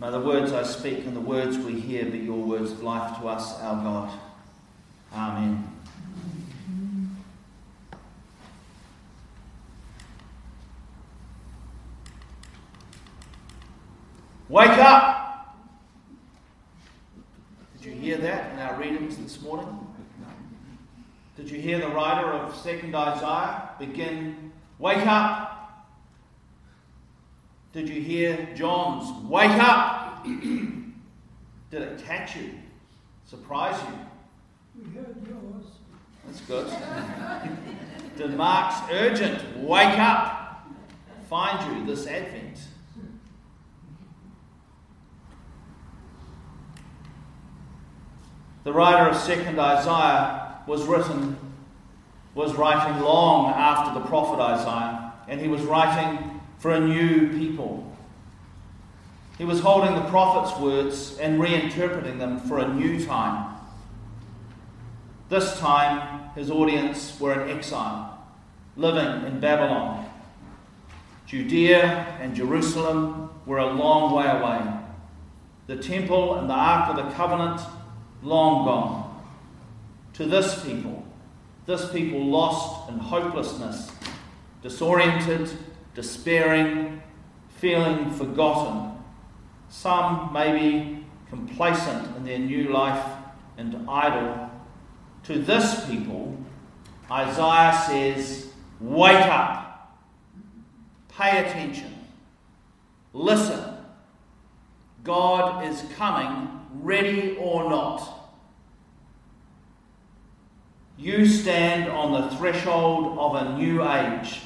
May the words I speak and the words we hear be your words of life to us, our God. Amen. Wake up! Did you hear that in our readings this morning? Did you hear the writer of 2nd Isaiah begin, Wake up? Did you hear John's, Wake up? Did it catch you? Surprise you? We heard yours. That's good. Did Mark's urgent, Wake up, find you this Advent? The writer of 2nd Isaiah was written, was writing long after the prophet Isaiah, and he was writing for a new people. He was holding the prophet's words and reinterpreting them for a new time. This time, his audience were in exile, living in Babylon. Judea and Jerusalem were a long way away. The temple and the Ark of the Covenant long gone. To this people, this people lost in hopelessness, disoriented, despairing, feeling forgotten. Some maybe complacent in their new life and idle. To this people, Isaiah says, Wake up, pay attention, listen. God is coming ready or not. You stand on the threshold of a new age.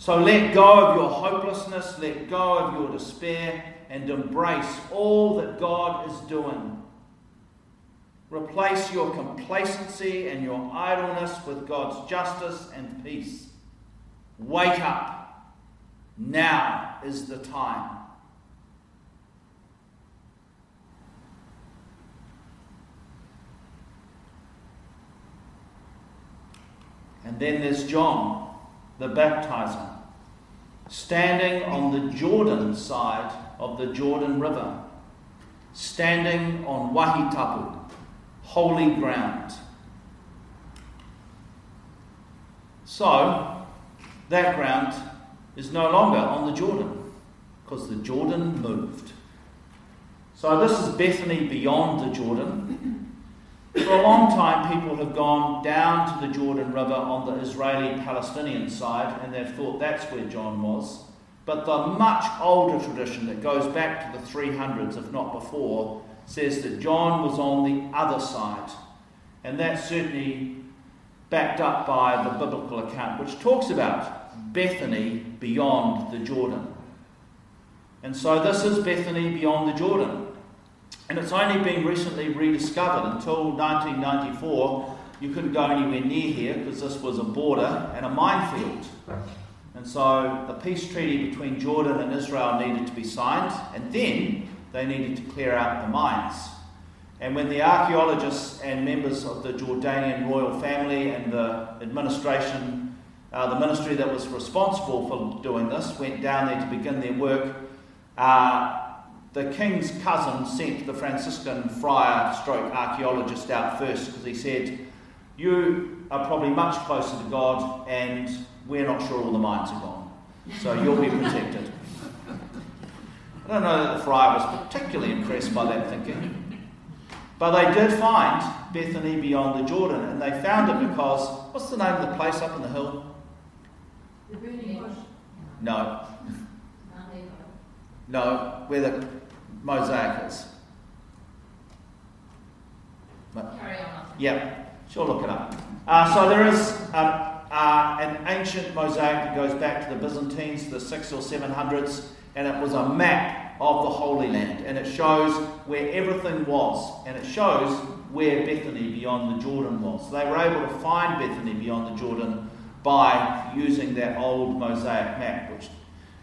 So let go of your hopelessness, let go of your despair, and embrace all that God is doing. Replace your complacency and your idleness with God's justice and peace. Wake up. Now is the time. And then there's John, the baptizer, standing on the Jordan side of the Jordan River, standing on Wahitapu, holy ground. So, that ground is no longer on the Jordan because the Jordan moved. So, this is Bethany beyond the Jordan. For a long time, people have gone down to the Jordan River on the Israeli Palestinian side, and they've thought that's where John was. But the much older tradition that goes back to the 300s, if not before, says that John was on the other side. And that's certainly backed up by the biblical account, which talks about Bethany beyond the Jordan. And so this is Bethany beyond the Jordan. And it's only been recently rediscovered. Until 1994, you couldn't go anywhere near here because this was a border and a minefield. And so the peace treaty between Jordan and Israel needed to be signed, and then they needed to clear out the mines. And when the archaeologists and members of the Jordanian royal family and the administration, uh, the ministry that was responsible for doing this, went down there to begin their work, uh, the king's cousin sent the Franciscan friar stroke archaeologist out first because he said, You are probably much closer to God and we're not sure all the mines are gone. So you'll be protected. I don't know that the friar was particularly impressed by that thinking. But they did find Bethany beyond the Jordan, and they found it because what's the name of the place up in the hill? The burning bush. No. No, where the mosaic is. Carry on. Yeah, sure, look it up. Uh, so there is um, uh, an ancient mosaic that goes back to the Byzantines, the six or seven hundreds, and it was a map of the Holy Land, and it shows where everything was, and it shows where Bethany beyond the Jordan was. They were able to find Bethany beyond the Jordan by using that old mosaic map, which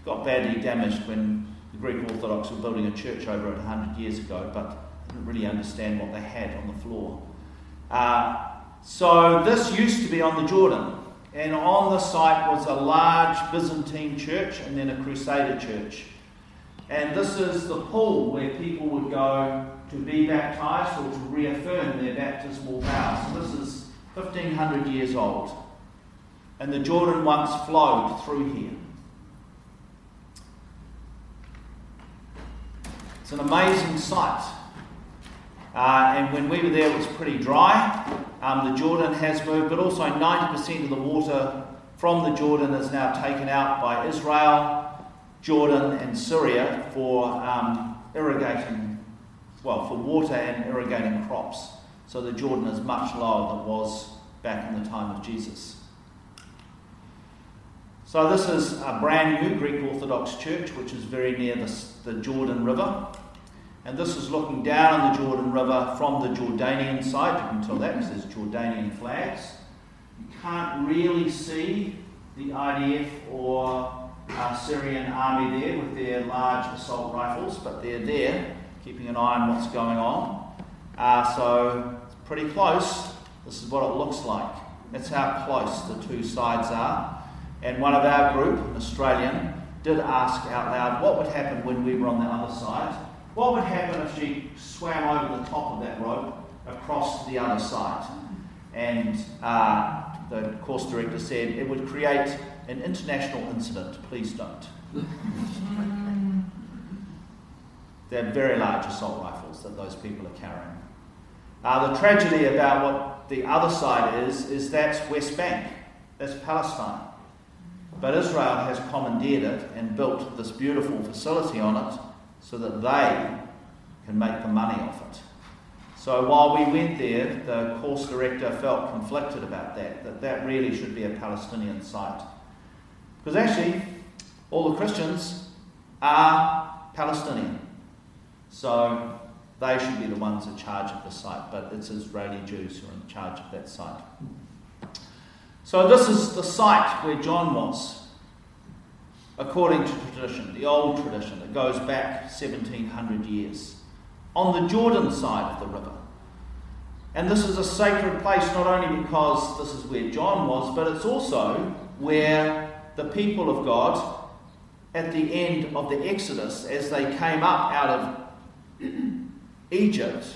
got badly damaged when the Greek Orthodox were building a church over it 100 years ago, but didn't really understand what they had on the floor. Uh, so this used to be on the Jordan, and on the site was a large Byzantine church and then a Crusader church. And this is the pool where people would go to be baptized or to reaffirm their baptismal vows. So this is 1500 years old. And the Jordan once flowed through here. It's an amazing sight. Uh, and when we were there, it was pretty dry. Um, the Jordan has moved, but also 90% of the water from the Jordan is now taken out by Israel, Jordan, and Syria for um, irrigating, well, for water and irrigating crops. So the Jordan is much lower than it was back in the time of Jesus. So this is a brand new Greek Orthodox church, which is very near the, the Jordan River. And this is looking down on the Jordan River from the Jordanian side. You can tell that because there's Jordanian flags. You can't really see the IDF or uh, Syrian army there with their large assault rifles, but they're there, keeping an eye on what's going on. Uh, so it's pretty close. This is what it looks like. That's how close the two sides are. And one of our group, an Australian, did ask out loud what would happen when we were on the other side. What would happen if she swam over the top of that rope across to the other side? And uh, the course director said it would create an international incident. Please don't. They're very large assault rifles that those people are carrying. Uh, the tragedy about what the other side is, is that's West Bank, that's Palestine. But Israel has commandeered it and built this beautiful facility on it so that they can make the money off it. So while we went there, the course director felt conflicted about that, that that really should be a Palestinian site. Because actually, all the Christians are Palestinian. So they should be the ones in charge of the site, but it's Israeli Jews who are in charge of that site. So this is the site where John was, according to tradition, the old tradition that goes back 1700 years, on the Jordan side of the river. And this is a sacred place not only because this is where John was, but it's also where the people of God, at the end of the Exodus, as they came up out of Egypt,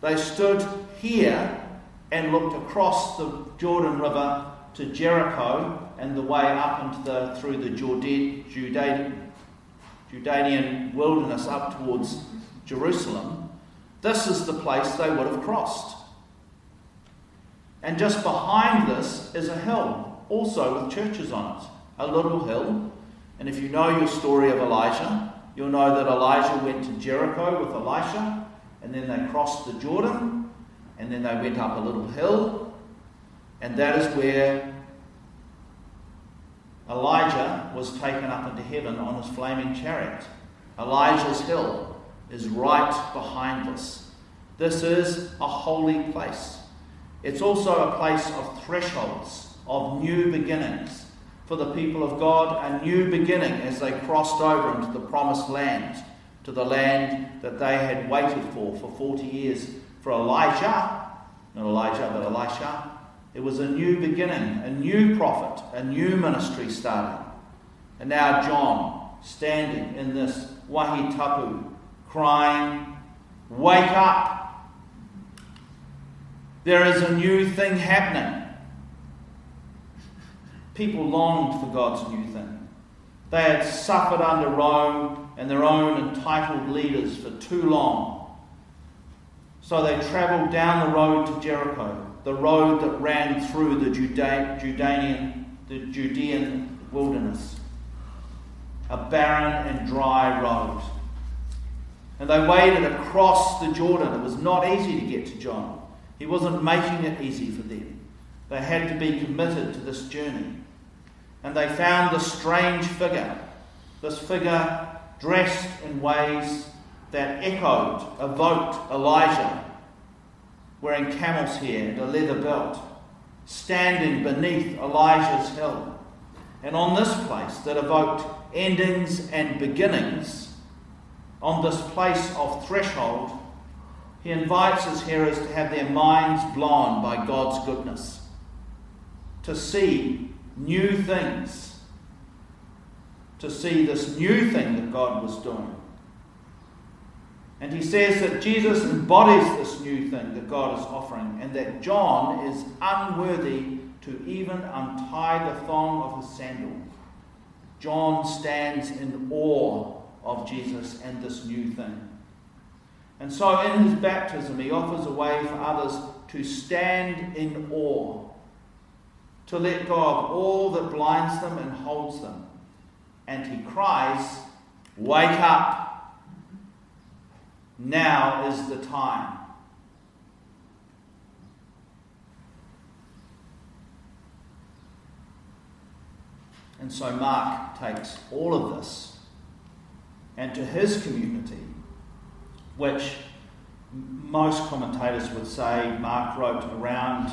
they stood here and looked across the Jordan River to Jericho and the way up into the through the Judean, Judean wilderness up towards Jerusalem. This is the place they would have crossed. And just behind this is a hill, also with churches on it. A little hill. And if you know your story of Elijah, you'll know that Elijah went to Jericho with Elisha, and then they crossed the Jordan, and then they went up a little hill, and that is where Elijah was taken up into heaven on his flaming chariot. Elijah's hill is right behind us. This is a holy place. It's also a place of thresholds, of new beginnings. For the people of God, a new beginning as they crossed over into the promised land, to the land that they had waited for for 40 years. For Elijah, not Elijah, but Elisha, it was a new beginning, a new prophet, a new ministry starting. And now John, standing in this wahi crying, Wake up! There is a new thing happening. People longed for God's new thing. They had suffered under Rome and their own entitled leaders for too long. So they travelled down the road to Jericho the road that ran through the Judean, the Judean wilderness. A barren and dry road. And they waded across the Jordan. It was not easy to get to John. He wasn't making it easy for them. They had to be committed to this journey. And they found this strange figure, this figure dressed in ways that echoed, evoked Elijah wearing camel's hair and a leather belt, standing beneath Elijah's hill. And on this place that evoked endings and beginnings, on this place of threshold, he invites his hearers to have their minds blown by God's goodness, to see new things, to see this new thing that God was doing. And he says that Jesus embodies this new thing that God is offering, and that John is unworthy to even untie the thong of his sandal. John stands in awe of Jesus and this new thing. And so in his baptism, he offers a way for others to stand in awe, to let go of all that blinds them and holds them. And he cries, Wake up! Now is the time. And so Mark takes all of this and to his community, which most commentators would say Mark wrote around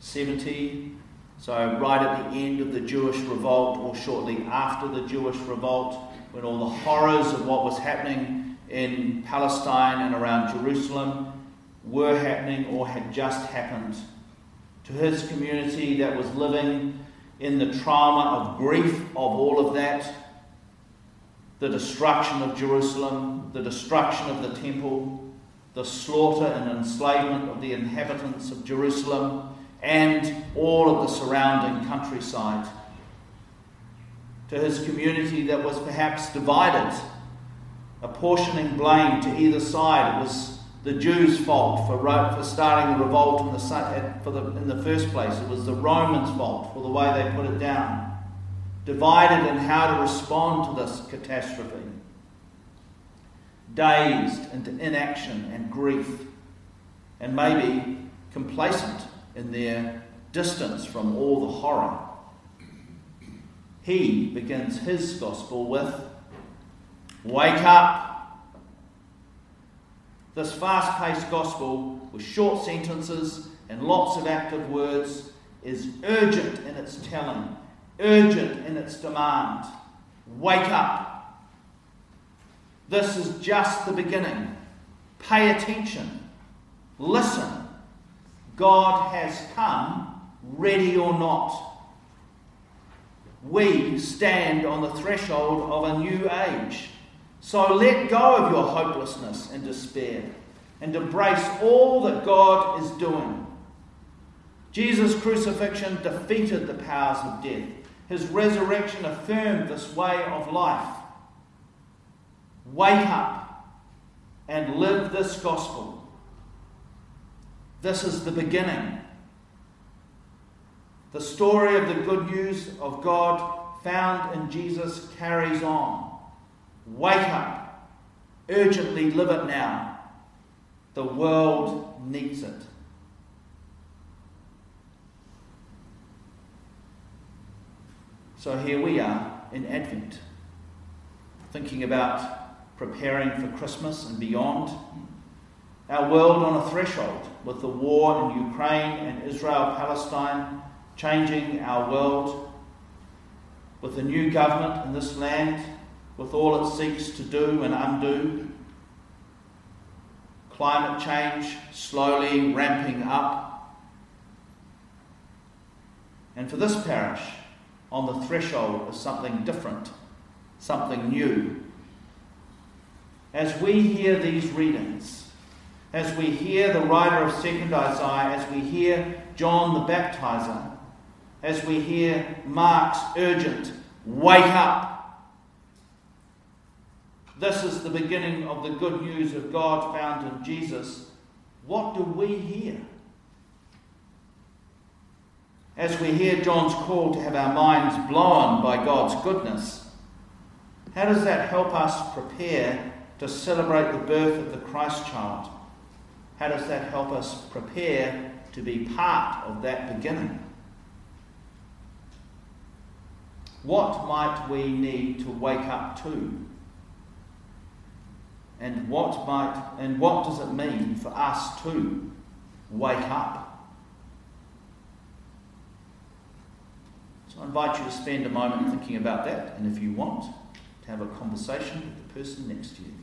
70, so right at the end of the Jewish revolt or shortly after the Jewish revolt, when all the horrors of what was happening in Palestine and around Jerusalem were happening or had just happened. To his community that was living in the trauma of grief of all of that, the destruction of Jerusalem, the destruction of the temple, the slaughter and enslavement of the inhabitants of Jerusalem, and all of the surrounding countryside. To his community that was perhaps divided, apportioning blame to either side. It was the Jews' fault for, for starting the revolt in the, for the, in the first place. It was the Romans' fault for the way they put it down. Divided in how to respond to this catastrophe. Dazed into inaction and grief, and maybe complacent in their distance from all the horror. He begins his gospel with Wake up! This fast paced gospel, with short sentences and lots of active words, is urgent in its telling, urgent in its demand. Wake up! This is just the beginning. Pay attention. Listen. God has come, ready or not. We stand on the threshold of a new age. So let go of your hopelessness and despair and embrace all that God is doing. Jesus' crucifixion defeated the powers of death. His resurrection affirmed this way of life. Wake up and live this gospel. This is the beginning. The story of the good news of God found in Jesus carries on. Wake up. Urgently live it now. The world needs it. So here we are in Advent, thinking about preparing for Christmas and beyond. Our world on a threshold with the war in Ukraine and Israel Palestine changing our world, with the new government in this land with all it seeks to do and undo. Climate change slowly ramping up. And for this parish, on the threshold is something different, something new. As we hear these readings, as we hear the writer of 2nd Isaiah, as we hear John the Baptizer, as we hear Mark's urgent, wake up, this is the beginning of the good news of God found in Jesus. What do we hear? As we hear John's call to have our minds blown by God's goodness, how does that help us prepare to celebrate the birth of the Christ child? How does that help us prepare to be part of that beginning? What might we need to wake up to and what might and what does it mean for us to wake up? So I invite you to spend a moment thinking about that, and if you want, to have a conversation with the person next to you.